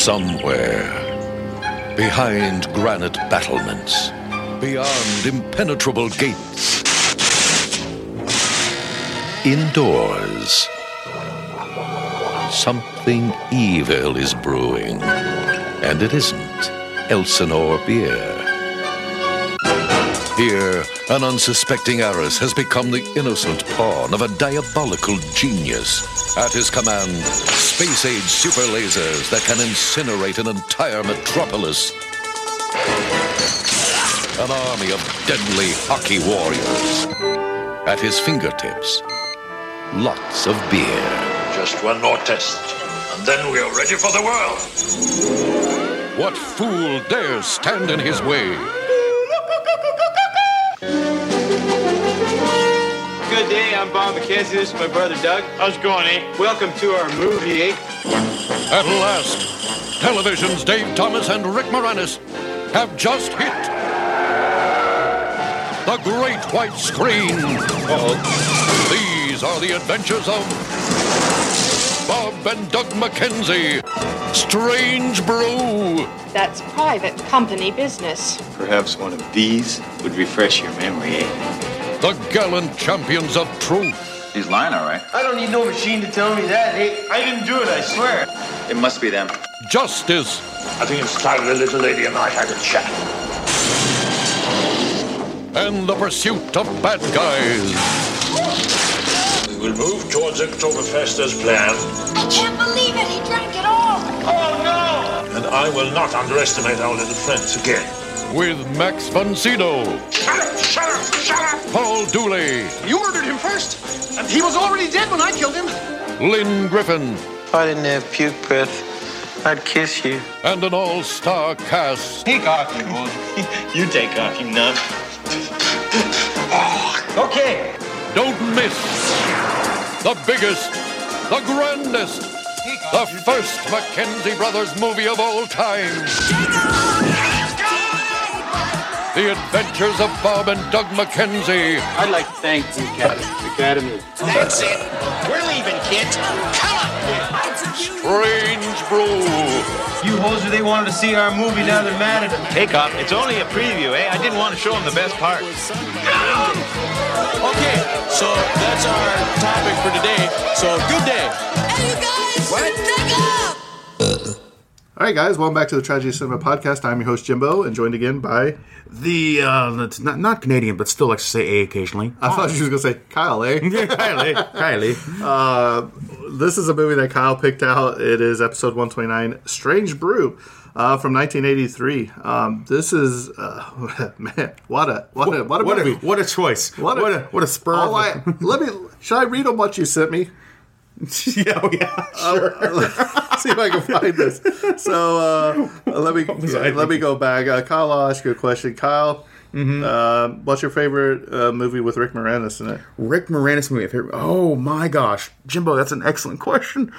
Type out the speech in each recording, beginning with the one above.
Somewhere, behind granite battlements, beyond impenetrable gates, indoors, something evil is brewing. And it isn't Elsinore beer. Here, an unsuspecting heiress has become the innocent pawn of a diabolical genius. At his command, space age super lasers that can incinerate an entire metropolis. An army of deadly hockey warriors. At his fingertips, lots of beer. Just one more test, and then we are ready for the world. What fool dares stand in his way? McKenzie. This is my brother Doug. How's it going, eh? Welcome to our movie, eh? At last, television's Dave Thomas and Rick Moranis have just hit the great white screen. These are the adventures of Bob and Doug McKenzie. Strange Brew. That's private company business. Perhaps one of these would refresh your memory, eh? The gallant champions of truth. He's lying, all right. I don't need no machine to tell me that, eh? I didn't do it, I swear. It must be them. Justice. I think it's time the little lady and I had a chat. And the pursuit of bad guys. We will move towards Oktoberfest as planned, I can't believe it. He drank it all. Oh, no! and I will not underestimate our little friends again. With Max von Shut up! Shut up! Shut up! Paul Dooley, You murdered him first, and he was already dead when I killed him. Lynne Griffin, If I didn't have puke breath, I'd kiss you. and an all-star cast. Take off, you boy. you take off, you nut. Ah. okay. Don't miss the biggest, the grandest, the first McKenzie Brothers movie of all time. The Adventures of Bob and Doug McKenzie. I'd like to thank the Academy. Academy. That's it. We're leaving, kids. Come on. Strange Brew. You hoes, they wanted to see our movie, now they're mad at us. Take off. It's only a preview, eh? I didn't want to show them the best part. Okay, so that's our topic for today. So good day. Hey, you guys. What? Take up. All right, guys, welcome back to the Tragedy Cinema Podcast. I'm your host Jimbo, and joined again by The, uh, not, not Canadian, but still likes to say A occasionally. I thought you was gonna say Kyle, eh? Kylie. Kylie. Uh, this is a movie that Kyle picked out. It is episode 129, Strange Brew, uh, from 1983. Um, this is uh, man, what a what a what a What movie! a, what a choice. What What a- a, what a, spur. All I, let me. Should I read them what you sent me? yeah, oh, yeah, sure. See if I can find this. So uh, let me let me go back. Uh, Kyle, I'll ask you a question. Kyle, Mm-hmm. uh, what's your favorite uh, movie with Rick Moranis in it? Rick Moranis movie. Oh my gosh, Jimbo, that's an excellent question.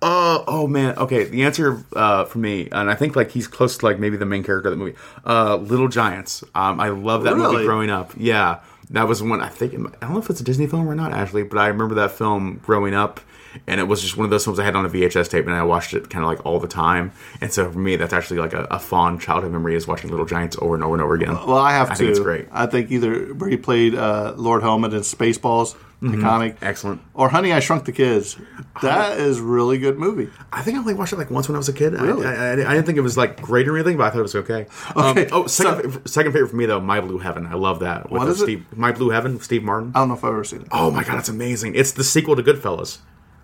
Uh, oh man, okay. The answer uh, for me, and I think like he's close to like maybe the main character of the movie. Uh, Little Giants. Um, I love that Really? movie growing up. Yeah, That was one I think I don't know if it's a Disney film or not actually, but I remember that film growing up, and it was just one of those films I had on a VHS tape, and I watched it kind of like all the time. And so for me, that's actually like a, a fond childhood memory is watching Little Giants over and over and over again. Well, I have I to. think it's great. I think either where he played uh, Lord Helmet in Spaceballs, Mm-hmm. iconic, Excellent. or Honey, I Shrunk the Kids. That is really good movie. I think I only watched it like once when I was a kid. I- Really? I, I, I didn't think it was like great or anything, but I thought it was okay. Um, Okay, oh, second, fa- second favorite for me though, My Blue Heaven. I love that. With What is it? Steve, My Blue Heaven, Steve Martin. I don't know if I've ever seen it. Oh my god, it's amazing! It's the sequel to Goodfellas.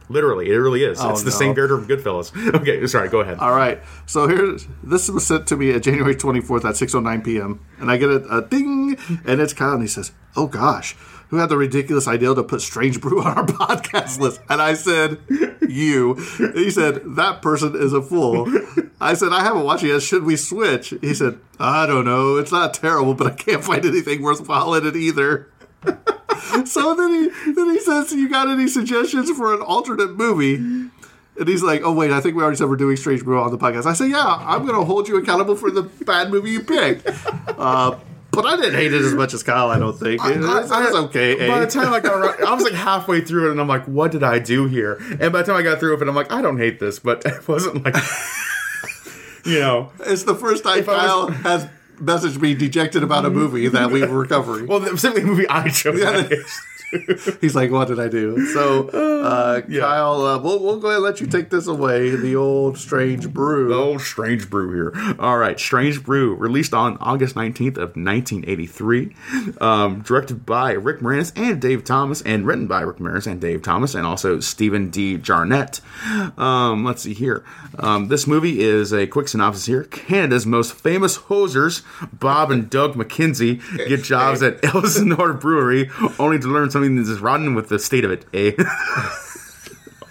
Literally, it really is. Oh, it's the no. same character from Goodfellas. Okay, sorry. Go ahead. All right. So here, this was sent to me at January 24th at 6:09 p.m. And I get a, a ding, and it's Kyle, and he says, "Oh gosh, who had the ridiculous idea to put Strange Brew on our podcast list?" And I said, "You." And he said, "That person is a fool." I said, "I haven't watched it yet. Should we switch?" He said, "I don't know. It's not terrible, but I can't find anything worthwhile in it either." so then he then he says, "You got any suggestions for an alternate movie?" And he's like, "Oh wait, I think we already said we're doing Strange Brew on the podcast." I say, "Yeah, I'm going to hold you accountable for the bad movie you picked." Uh, but I didn't hate it as much as Kyle. I don't think it, was, it was okay. By eh? the time I got around, I was like halfway through it, and I'm like, "What did I do here?" And by the time I got through it, I'm like, "I don't hate this," but it wasn't like, you know. it's the first time Kyle was- has messaged me dejected about a movie that we were covering. Well, specifically the movie I chose. Yeah, He's like, "What did I do?" So, uh, Kyle, uh, we'll, we'll go ahead and let you take this away. The old Strange Brew. The old Strange Brew here. All right, Strange Brew, released on August 19th of 1983, um, directed by Rick Moranis and Dave Thomas, and written by Rick Moranis and Dave Thomas, and also Steven De Jarnatt. Um, let's see here. Um, this movie is a quick synopsis here. Canada's most famous hosers, Bob and Doug McKenzie, get jobs at Elsinore Brewery, only to learn something that is rotten with the state of it. Eh?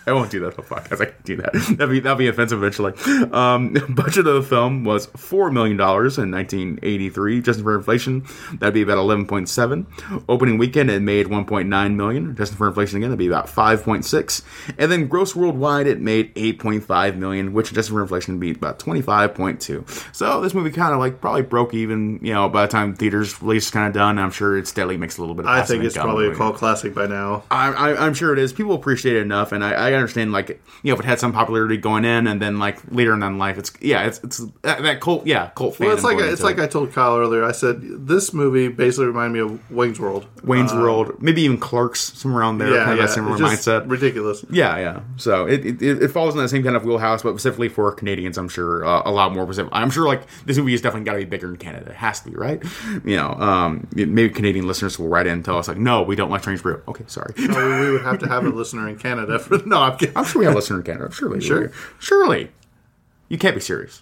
I won't do that whole podcast. I can do that. That'd be that'd be offensive eventually. Um, budget of the film was four million dollars in 1983, just for inflation. That'd be about 11.7. Opening weekend, it made 1.9 million. Just for inflation again, that'd be about 5.6. And then gross worldwide, it made 8.5 million, which just for inflation would be about 25.2. So this movie kind of like probably broke even. You know, by the time theaters release is kind of done, I'm sure it steadily makes a little bit. of I think it's probably a cult classic by now. I, I, I'm sure it is. People appreciate it enough, and I, I understand. Like, you know, if it had some popularity going in, and then like later in life, it's yeah, it's it's that, that cult, yeah, cult. Well, it's like going it's like it. I told Kyle earlier. I said this movie basically reminded me of Wayne's World. Wayne's Uh, World, maybe even Clerks, somewhere around there, Yeah, kind of yeah, a similar mindset. ridiculous. Yeah, yeah. So it, it it falls in that same kind of wheelhouse, but specifically for Canadians, I'm sure uh, a lot more. Specific. I'm sure like this movie has definitely got to be bigger in Canada. It has to be, right? You know, um, maybe Canadian listeners will write in and tell us like, no, we don't like Strange Brew. Okay, sorry. No, we, we would have to have a listener in Canada for. No, I'm. I'm sure we have a listener in Canada. Surely, Sure. surely. You can't be serious.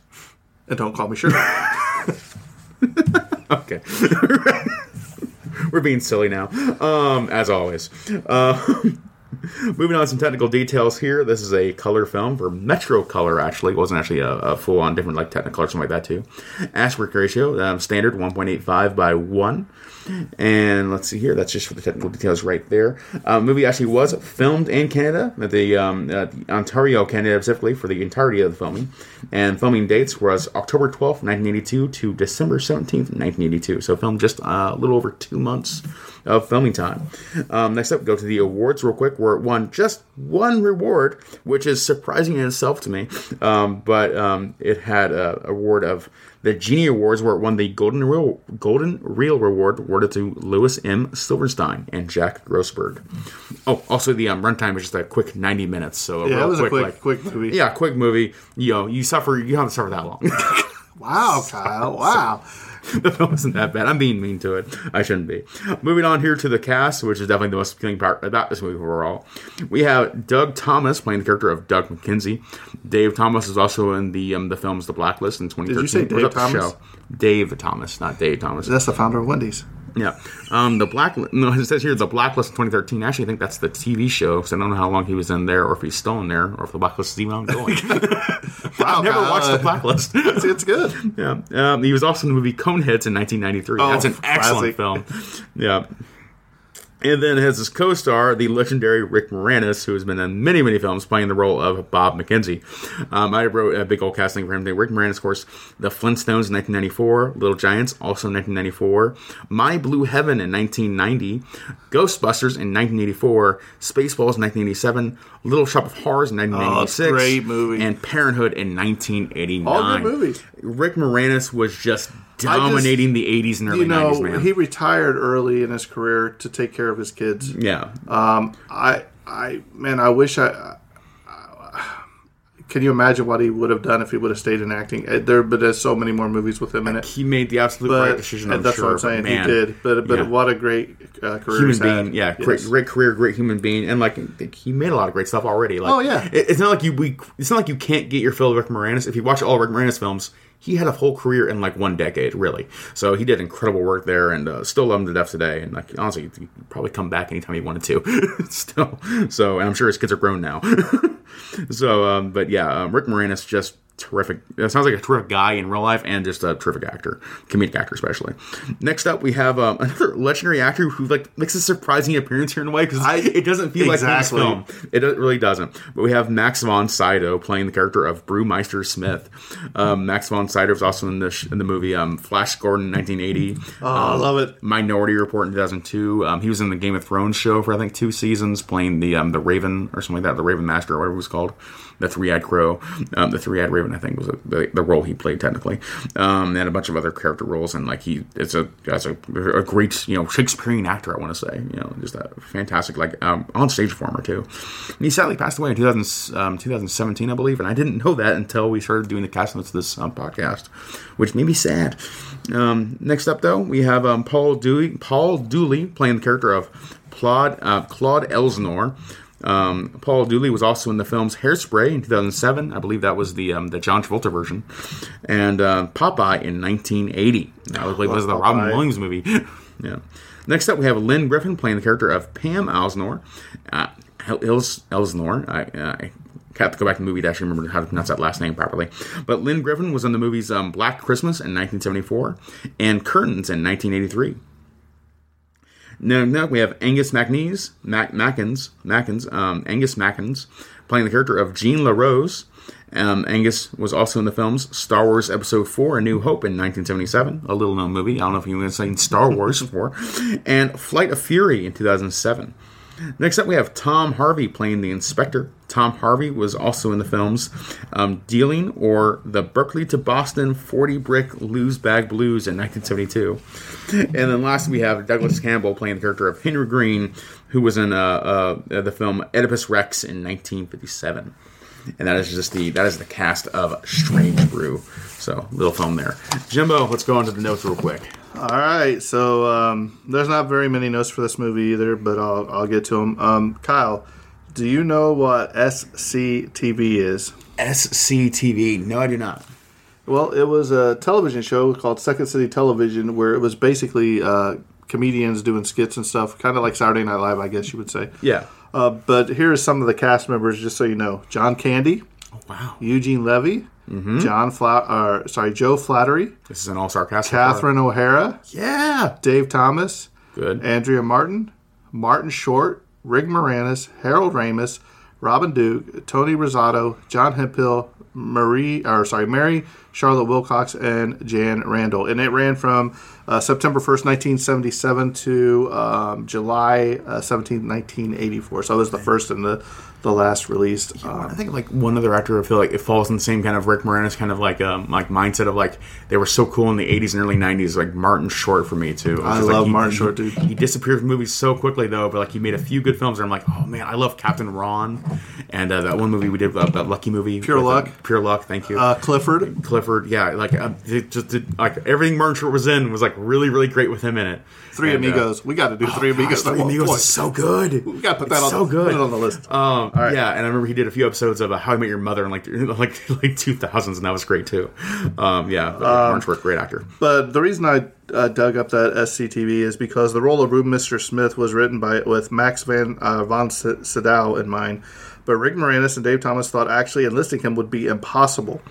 And don't call me sure. Okay. We're being silly now, um, as always. Uh, moving on to some technical details here. This is a color film for Metrocolor, actually. It wasn't actually a, a full on different like Technicolor, or something like that, too. Aspect ratio, um, standard 1.85 by 1. And let's see here. That's just for the technical details right there. Uh, movie actually was filmed in Canada, at the, um, at the Ontario, Canada specifically, for the entirety of the filming. And filming dates was October 12th, 1982 to December 17th, 1982. So filmed just uh, a little over two months of filming time. Um, next up, go to the awards real quick, where it won just one reward, which is surprising in itself to me. Um, but um, it had a award of the Genie Awards, where it won the Golden Reel, Golden Reel Award, awarded to Louis M. Silverstein and Jack Grossberg. Oh, also the um, runtime is just a quick 90 minutes. So Yeah, it was a quick, like- quick movie. yeah, quick movie. You know, you suffer. You don't have to suffer that long. Wow, Kyle. Wow. the film isn't that bad. I'm being mean to it. I shouldn't be. Moving on here to the cast, which is definitely the most appealing part about this movie overall. We have Doug Thomas playing the character of Doug McKenzie. Dave Thomas is also in the um, the film's The Blacklist in 2013. Did you say Dave Thomas? Dave Thomas, not Dave Thomas. That's the founder of Wendy's. Yeah. Um, the black No, it says here the Blacklist in 2013. Actually, I think that's the TV show. So I don't know how long he was in there, or if he's still in there, or if the Blacklist is even ongoing. Wow, I've never watched the Blacklist. It's, it's good. Yeah, um, he was also in the movie Coneheads in 1993. Oh, That's an excellent film. Yeah. And then has his co-star, the legendary Rick Moranis, who has been in many, many films playing the role of Bob McKenzie. Um, I wrote a big old casting for him. Rick Moranis, of course, The Flintstones in 1994, Little Giants, also 1994, My Blue Heaven in 1990, Ghostbusters in 1984, Spaceballs in 1987, Little Shop of Horrors in 1986, Oh, great movie. and Parenthood in 1989. All good movies. Rick Moranis was just dominating the 80s and early you know, 90s, man. he retired early in his career to take care of his kids. yeah. Um, I, I, man, I wish I. Can you imagine what he would have done if he would have stayed in acting? Uh, There, but there's so many more movies with him in it. he made the absolute But right decision. I'm that's sure, what I'm saying. man, he did, but but yeah. what a great uh, career human he's being, had. yeah, Yes. great, great career, great human being, and like he made a lot of great stuff already. Like, Oh, yeah. it- it's not like you we, it's not like you can't get your fill of Rick Moranis. If you watch all Rick Moranis films, he had a whole career in like one decade, really. So he did incredible work there, and uh, still love him to death today. And like honestly, he probably come back anytime he wanted to, still. So, and I'm sure his kids are grown now. so, um, but yeah, um, Rick Moranis just terrific. It sounds like a terrific guy in real life and just a terrific actor, comedic actor especially. Next up, we have um, another legendary actor who like makes a surprising appearance here in a way because it doesn't feel Exactly. like his film. It do- really doesn't. But we have Max von Sydow playing the character of Brewmeister Smith. Um, Max von Sydow was also in the sh- in the movie um, Flash Gordon 1980. Oh, I love it. Minority Report in 2002. Um, he was in the Game of Thrones show for I think two seasons, playing the um, the Raven or something like that, the Raven Master or whatever it was called, the three eyed crow, um, the three eyed Raven I think was the, the role he played technically, um, and a bunch of other character roles. And like he, it's a as a, a great you know Shakespearean actor. I want to say you know just a fantastic like um, on stage performer too. And he sadly passed away in 2000, um, 2017 I believe, and I didn't know that until we started doing the cast notes of this um, podcast, which made me sad. Um, next up though we have um, Paul Dooley, Paul Dooley playing the character of Claude uh, Claude Elsnore. Um, Paul Dooley was also in the films Hairspray in 2007. I believe that was the um, the John Travolta version, and uh, Popeye in 1980. That was, like, was the Robin. Williams movie. yeah. Next up, we have Lynne Griffin playing the character of Pam Elsnore. Uh, Els Elsnore. I, I have to go back to the movie to actually remember how to pronounce that last name properly. But Lynne Griffin was in the movies um, Black Christmas in 1974 and Curtains in 1983. Now, no, we have Angus Macknees, Mac, Mackins, Mackins, um, Angus Mackins, playing the character of Jean LaRose. Um, Angus was also in the films Star Wars Episode 4 A New Hope in 1977, a little known movie. I don't know if you want to say Star Wars 4, and Flight of Fury in 2007. Next up, we have Tom Harvey playing the inspector. Tom Harvey was also in the films um, Dealing or The Berkeley to Boston 40 Brick Lose Bag Blues in 1972. And then last, we have Douglas Campbell playing the character of Henry Green, who was in uh, uh, the film Oedipus Rex in 1957. And that is just the that is the cast of Strange Brew. So little film there. Jimbo, let's go on to the notes real quick. All right, so um, there's not very many notes for this movie either, but I'll, I'll get to them. Um, Kyle, do you know what SCTV is? SCTV? No, I do not. Well, it was a television show called Second City Television where it was basically uh, comedians doing skits and stuff, kind of like Saturday Night Live, I guess you would say. Yeah. Uh, but here are some of the cast members, just so you know: John Candy, Wow. Eugene Levy, John Fla- uh, sorry, Joe Flaherty, This is an all star cast. so Catherine O'Hara. Yeah. Dave Thomas, Good. Andrea Martin, Martin Short, Rick Moranis, Harold Ramis, Robin Duke, Tony Rosato, John Hemphill, Marie, or sorry, Mary Charlotte Wilcox, and Jan Randall. And it ran from uh, September 1st, 1977 to um, July uh, 17th, 1984. So it was the first and the, the last released. I Um, think like one other actor. I feel like it falls in the same kind of Rick Moranis kind of like um like mindset of like they were so cool in the '80s and early '90s. Like Martin Short for me too. I just, like, love he- Martin Short, dude. He disappeared from movies so quickly though, but like he made a few good films. And I'm like, oh man, I love Captain Ron, and uh, that one movie we did uh, that Lucky movie, Pure uh, Luck. Pure Luck. Thank you. uh, Clifford. Clifford, yeah, like uh, it just did, like everything Martin Short was in was like really, really great with him in it. Three And, uh, Amigos. we got to do Three oh, Amigos. at Three Amigos is so good. We got to put It's that on, so good. Put it on the list. Um, right. Yeah, and I remember he did a few episodes of uh, How I Met Your Mother in like like like two thousands, and that was great too. Um, yeah, but, uh, Martin Short, great actor. But the reason I uh, dug up that SCTV is because the role of Brewmeister Smith was written by with Max Van uh, von Sydow in mind, but Rick Moranis and Dave Thomas thought actually enlisting him would be impossible.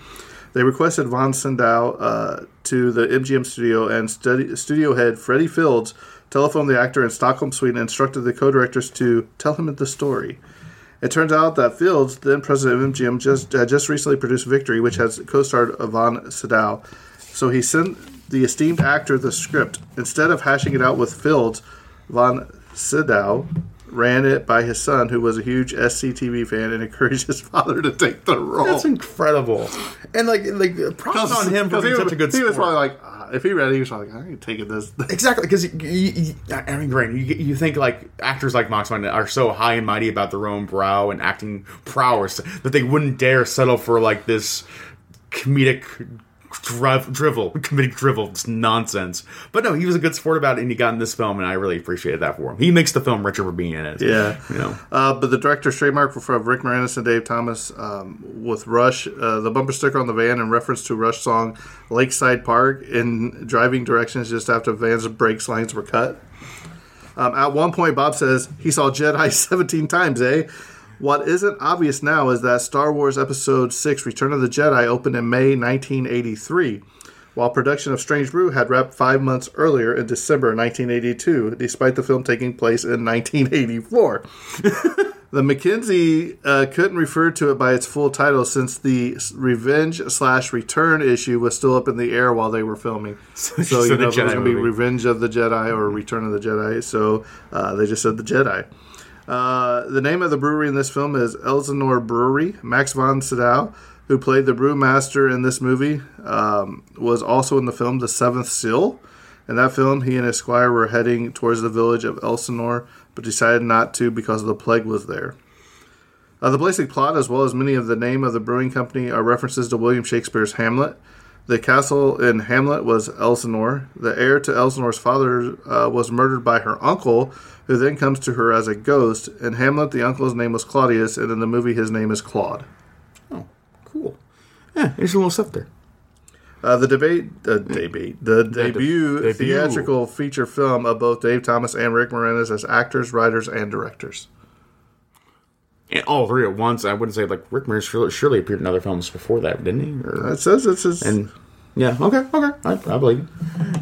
They requested von Sydow uh, to the MGM studio and study, studio head Freddie Fields telephoned the actor in Stockholm, Sweden, and instructed the co-directors to tell him the story. It turns out that Fields, then president of MGM, just had just recently produced Victory, which has co-starred von Sydow. So he sent the esteemed actor the script. Instead of hashing it out with Fields, Von Sydow ran it by his son, who was a huge SCTV fan, and encouraged his father to take the role. That's incredible. And like, like props on him for being such a good He was probably like, uh, if he read it, he was probably like, I ain't taking this. Exactly, because I mean, Grant, you, you think like actors like Max Wayne are so high and mighty about their own brow and acting prowess that they wouldn't dare settle for like this comedic driv- drivel, comedic drivel, just nonsense. But no, he was a good sport about it, and he got in this film, and I really appreciated that for him. He makes the film richer for being in it. Yeah. you know. Uh, but the director's trademark for Rick Moranis and Dave Thomas um, with Rush, uh, the bumper sticker on the van in reference to Rush song Lakeside Park in driving directions just after Van's brakes lines were cut. Um, at one point, Bob says he saw Jedi 17 times, eh? What isn't obvious now is that Star Wars Episode 6 Return of the Jedi opened in May 1983, while production of Strange Brew had wrapped five months earlier in December 1982, despite the film taking place in 1984. The McKenzie uh, couldn't refer to it by its full title since the revenge slash return issue was still up in the air while they were filming. So, So you know, it was going to be. Revenge of the Jedi or Return of the Jedi. So uh, they just said the Jedi. Uh, the name of the brewery in this film is Elsinore Brewery. Max von Sydow, who played the brewmaster in this movie, um, was also in the film The Seventh Seal. In that film, he and his squire were heading towards the village of Elsinore, but decided not to because the plague was there. Uh, the basic plot, as well as many of the name of the brewing company, are references to William Shakespeare's Hamlet. The castle in Hamlet was Elsinore. The heir to Elsinore's father uh, was murdered by her uncle, who then comes to her as a ghost. In Hamlet, the uncle's name was Claudius, and in the movie, his name is Claude. Oh, cool. Yeah, there's a little stuff there. Uh, the debate, uh, debate, the debut debut. theatrical feature film of both Dave Thomas and Rick Moranis as actors, writers, and directors. All three at once. I wouldn't say like Rick Moranis surely, surely appeared in other films before that, didn't he? Or, It says it's his, and yeah, okay, okay, I, I believe you.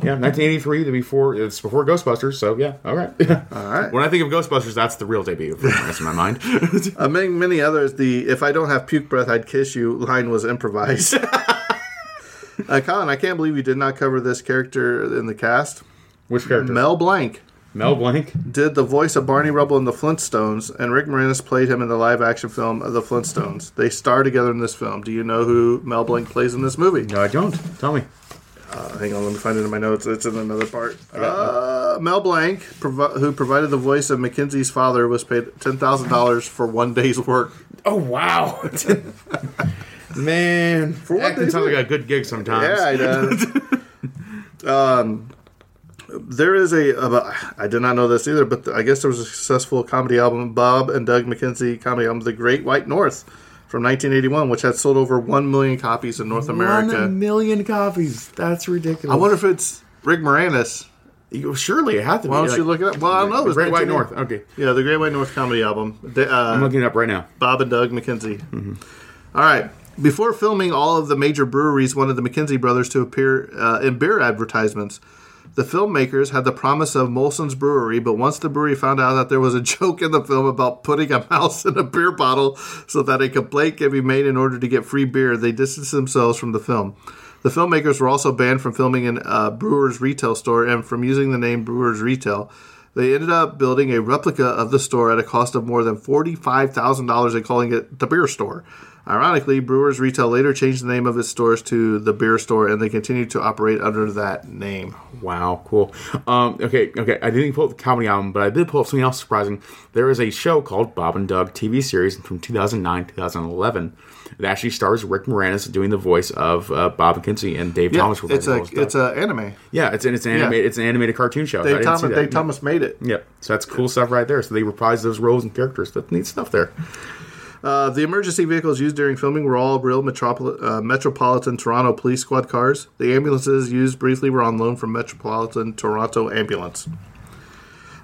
Yeah, 1983, the before it's before Ghostbusters, so yeah, all right. all right. when I think of Ghostbusters, that's the real debut of Rick Moranis in my mind. Among many others, the "If I don't have puke breath, I'd kiss you" line was improvised. uh, Colin, I can't believe you did not cover this character in the cast. Which character? Mel Blanc Mel Blanc. did the voice of Barney Rubble in the Flintstones, and Rick Moranis played him in the live-action film of the Flintstones. They star together in this film. Do you know who Mel Blanc plays in this movie? No, I don't. Tell me. Uh, hang on, let me find it in my notes. It's in another part. Uh, Mel Blanc, provi- who provided the voice of McKenzie's father, was paid ten thousand dollars for one day's work. Oh wow, man! For what acting they sounds do. like a good gig sometimes. Yeah, I know. um, there is a. Uh, I did not know this either, but I guess there was a successful comedy album, Bob and Doug McKenzie comedy album, The Great White North, from 1981, which had sold over one million copies in North America. One million copies. That's ridiculous. I wonder if it's Rick Moranis. You- Surely it had to be. Why don't like- you look it up? Well, I don't know. The It's Great White 1980. North. Okay, Yeah, the Great White North comedy album. The, uh, I'm looking it up right now. Bob and Doug McKenzie. All right. Before filming, all of the major breweries wanted the McKenzie brothers to appear uh, in beer advertisements. The filmmakers had the promise of Molson's Brewery, but once the brewery found out that there was a joke in the film about putting a mouse in a beer bottle so that a complaint can be made in order to get free beer, they distanced themselves from the film. The filmmakers were also banned from filming in a Brewer's retail store and from using the name Brewer's Retail. They ended up building a replica of the store at a cost of more than $45,000 and calling it the beer store. Ironically, Brewers Retail later changed the name of its stores to the beer store and they continued to operate under that name. Wow, cool. Um, okay, okay. I didn't pull up the comedy album, but I did pull up something else surprising. There is a show called Bob and Doug TV series from 2009 2011. It actually stars Rick Moranis doing the voice of uh, Bob McKenzie and Dave Thomas. were it's a the role of it's Doug. a anime. yeah, it's an it's an animated it's an animated cartoon show. Dave Thomas. Dave Thomas made it. Yep. So that's cool stuff right there. So they reprised those roles and characters. That's neat stuff there. Uh, the emergency vehicles used during filming were all real metropol- uh, Metropolitan Toronto Police Squad cars. The ambulances used briefly were on loan from Metropolitan Toronto Ambulance.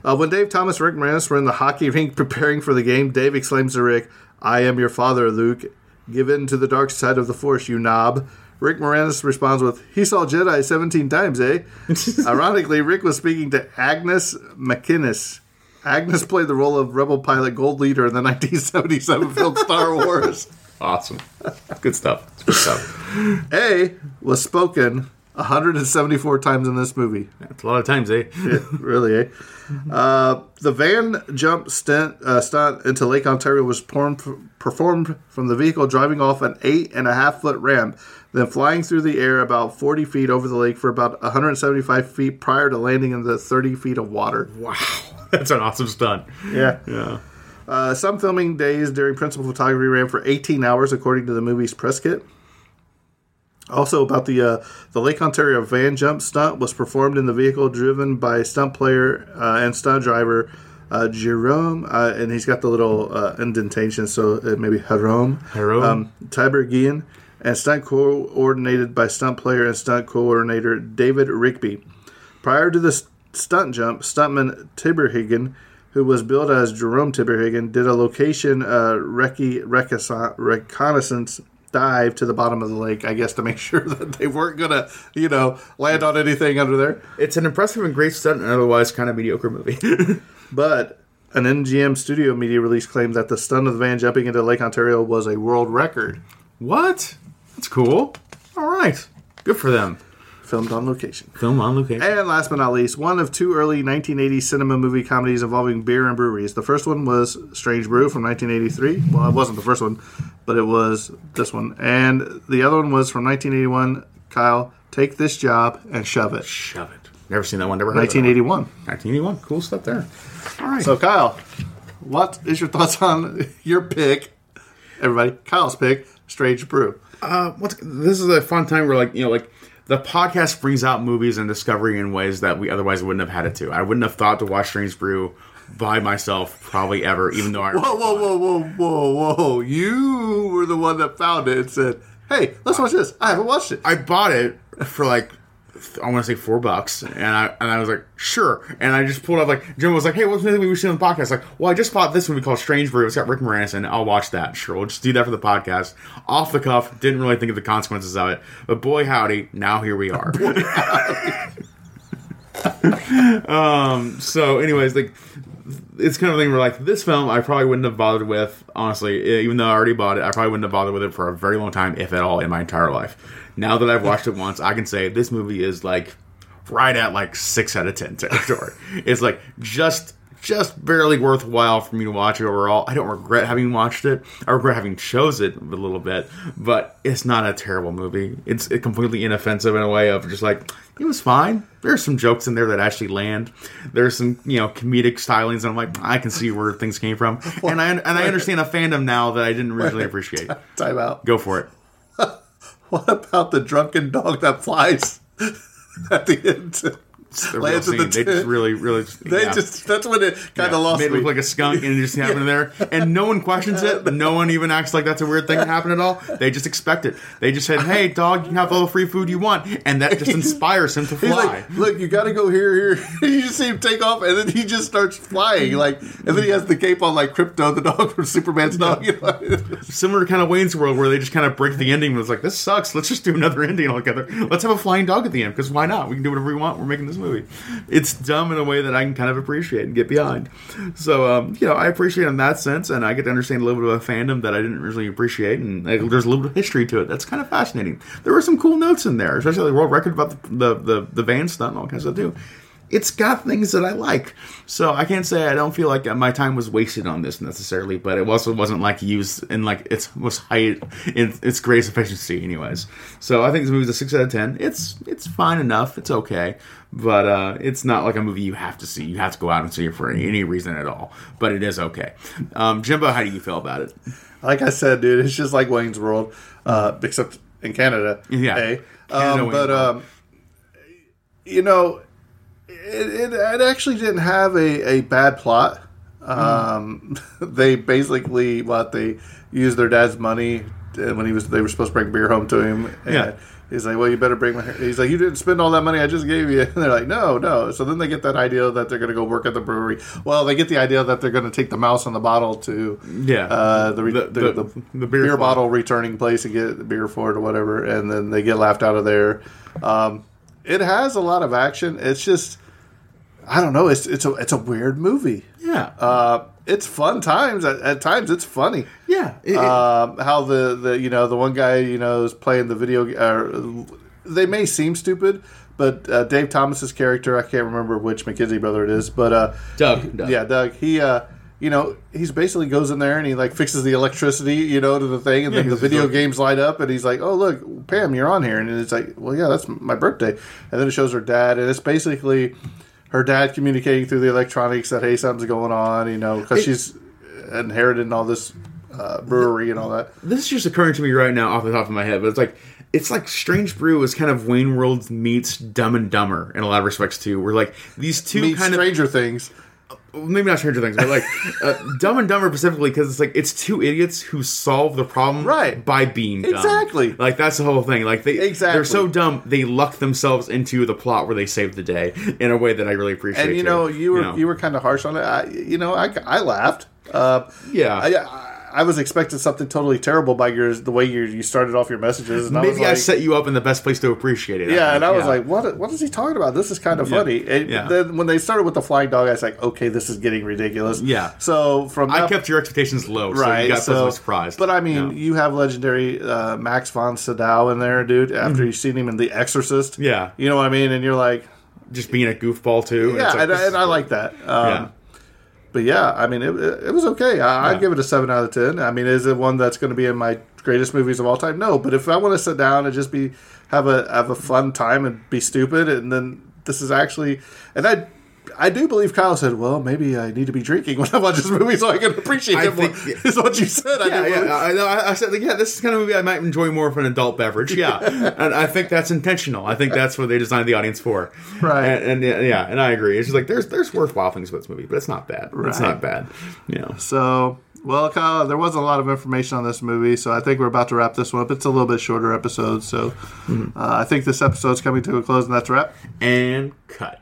Uh, when Dave Thomas and Rick Moranis were in the hockey rink preparing for the game, Dave exclaims to Rick, I am your father, Luke. Give in to the dark side of the Force, you knob. Rick Moranis responds with, "He saw Jedi 17 times, eh?" Ironically, Rick was speaking to Agnes MacInnes. Agnes played the role of rebel pilot Gold Leader in the 1977 film Star Wars. Awesome. Good stuff. Good stuff. A was spoken 174 times in this movie. That's a lot of times, eh? Yeah, really, eh? Uh, the van jump stunt, uh, stunt into Lake Ontario was performed from the vehicle driving off an eight and a half foot ramp, then flying through the air about 40 feet over the lake for about 175 feet prior to landing in the 30 feet of water. Wow. That's an awesome stunt. Yeah. Yeah. Uh, some filming days during principal photography ran for 18 hours, according to the movie's press kit. Also, about the uh, the Lake Ontario van jump stunt was performed in the vehicle driven by stunt player uh, and stunt driver uh, Jerome, uh, and he's got the little uh, indentation, so it may be Jerome. Jerome. Um, Tiberghien, and stunt coordinated by stunt player and stunt coordinator David Rigby. Prior to the stunt jump, stuntman Tiberghien, who was billed as Jerome Tiberghien, did a location uh, recce- recon- reconnaissance dive to the bottom of the lake, I guess, to make sure that they weren't going to, you know, land on anything under there. It's an impressive and great stunt, and otherwise kind of mediocre movie. But an MGM studio media release claimed that the stunt of the van jumping into Lake Ontario was a world record. What? That's cool. All right. Good for them. Filmed on location. Film on location. And last but not least, one of two early 1980 cinema movie comedies involving beer and breweries. The first one was Strange Brew from 1983. Well, it wasn't the first one, but it was this one. And the other one was from 1981. Kyle, take this job and shove it. Shove it. Never seen that one. Never heard of that 1981. one. 1981. Cool stuff there. All right. So, Kyle, what is your thoughts on your pick? Everybody, Kyle's pick, Strange Brew. uh, what's, this is a fun time where, like, you know, like the podcast brings out movies and discovery in ways that we otherwise wouldn't have had it to. I wouldn't have thought to watch Strange Brew by myself probably ever, even though I. Whoa, whoa, whoa, whoa, whoa, whoa! You were the one that found it and said, "Hey, let's watch this." I haven't watched it. I bought it for like I want to say four bucks, and I and I was like, sure. And I just pulled up like Jim was like, hey, what's the movie we see on the podcast? Like, well, I just bought this movie called Strange Brew. It's got Rick Moranis it. I'll watch that. Sure, we'll just do that for the podcast. Off the cuff, didn't really think of the consequences of it, but boy howdy, now here we are. um. So, anyways, like it's kind of thing where like this film I probably wouldn't have bothered with honestly even though I already bought it I probably wouldn't have bothered with it for a very long time if at all in my entire life. Now that I've watched it once I can say this movie is like right at like 6 out of 10 territory. It's like just just barely worthwhile for me to watch it overall I don't regret having watched it I regret having chose it a little bit but it's not a terrible movie it's completely inoffensive in a way of just like it was fine. There's some jokes in there that actually land. There's some, you know, comedic stylings, and I'm like, I can see where things came from, and I and I understand a fandom now that I didn't really appreciate. Time out. Go for it. What about the drunken dog that flies at the end? The real scene. they just really, really. They yeah. just that's when it kind of yeah. lost Made me. look like a skunk and it just happened there, and no one questions it. No one even acts like that's a weird thing to happen at all. They just expect it. They just said, "Hey, dog, you can have all the free food you want," and that just inspires him to fly. Like, "Look, you got to go here, here." you just see him take off, and then he just starts flying. Mm-hmm. Like, and then he has the cape on, like Krypto, the dog from Superman's dog. You know? Similar kind of Wayne's World, where they just kind of break the ending. And it's like, this sucks. Let's just do another ending altogether. Let's have a flying dog at the end because why not? We can do whatever we want. We're making this movie. It's dumb in a way that I can kind of appreciate and get behind. So, um, you know, I appreciate in that sense, and I get to understand a little bit of a fandom that I didn't really appreciate, and like, there's a little bit of history to it. That's kind of fascinating. There were some cool notes in there, especially the world record about the the, the, the van stunt and all kinds of stuff too it's got things that I like. So I can't say I don't feel like my time was wasted on this necessarily, but it also wasn't like used in like its most high in its greatest efficiency, anyways. So I think this movie's a six out of ten. It's it's fine enough. It's okay, but uh, it's not like a movie you have to see. You have to go out and see it for any, any reason at all. But it is okay. Um, Jimbo, how do you feel about it? Like I said, dude, it's just like Wayne's World, uh, except in Canada. Yeah, eh? um, but um, you know it, it, it, actually didn't have a, a bad plot. Um, mm. They basically what they used their dad's money when he was they were supposed to bring beer home to him. And yeah. He's like, well, you better bring my. He's like, you didn't spend all that money I just gave you. And they're like, no, no. So then they get that idea that they're going to go work at the brewery. Well, they get the idea that they're going to take the mouse on the bottle to Yeah. uh, The- the, the- the, the beer, beer bottle returning place and get the beer for it or whatever. And then they get laughed out of there. Um, it has a lot of action. It's just, I don't know. It's it's a it's a weird movie. yeah. Uh, it's fun times. At, at times, it's funny. yeah. It- Um, how the, the you know the one guy you know is playing the video. Uh, they may seem stupid, but uh, Dave Thomas's character I can't remember which McKenzie brother it is, but uh, Doug. Doug. yeah, Doug. He uh, you know he's basically goes in there and he like fixes the electricity you know to the thing, and Yeah, then the video like- games light up, and he's like, oh look, Pam, you're on here, and it's like, well yeah, that's my birthday, and then it shows her dad, and it's basically her dad communicating through the electronics that hey something's going on, you know, because she's inherited all this uh, brewery and all that. this is just occurring to me right now off the top of my head, but it's like it's like Strange Brew is kind of Wayne World meets Dumb and Dumber in a lot of respects too. We're like these two Meet kind Stranger Things. Maybe not Stranger Things, but like uh, Dumb and Dumber specifically because it's like it's two idiots who solve the problem Right. by being dumb. Exactly. Like that's the whole thing. Like they Exactly. they're so dumb they luck themselves into the plot where they save the day in a way that I really appreciate. And you too. know, you were you, were kind of harsh on it. I, you know, I, I laughed. Uh, yeah. I, I, I was expecting something totally terrible by your the way you you started off your messages. And I Maybe I, set you up in the best place to appreciate it. Yeah, think. and I was Yeah. like, "What? What is he talking about? This is kind of Yeah. funny." And Yeah. then when they started with the flying dog, I was like, "Okay, this is getting ridiculous." Yeah. So from I that- kept your expectations low, so right, you got so, surprised. But I mean, you have legendary uh, Max von Sydow in there, dude. After you've seen him in The Exorcist. Yeah. you know what I mean. And you're like, just being a goofball too. yeah, It's like, and, and I cool. like that. Um, Yeah. But yeah, I mean, it, it was okay. I, Yeah. I'd give it a seven out of ten. I mean, is it one that's going to be in my greatest movies of all time? No, but if I want to sit down and just be have a have a fun time and be stupid, and then this is actually, and I. I do believe Kyle said, "Well, maybe I need to be drinking when I watch this movie so I can appreciate I it more." think- Is what you said. I Yeah, yeah. I, know, I, said, yeah, this is kind of movie I might enjoy more for an adult beverage. Yeah, and I think that's intentional. I think that's what they designed the audience for. Right. And, and yeah, yeah, and I agree. It's just like there's there's worthwhile things about this movie, but it's not bad. It's not bad. You know. So, well, Kyle, there wasn't a lot of information on this movie, so I think we're about to wrap this one up. It's a little bit shorter episode, so uh, I think this episode's coming to a close, and that's a wrap. And cut.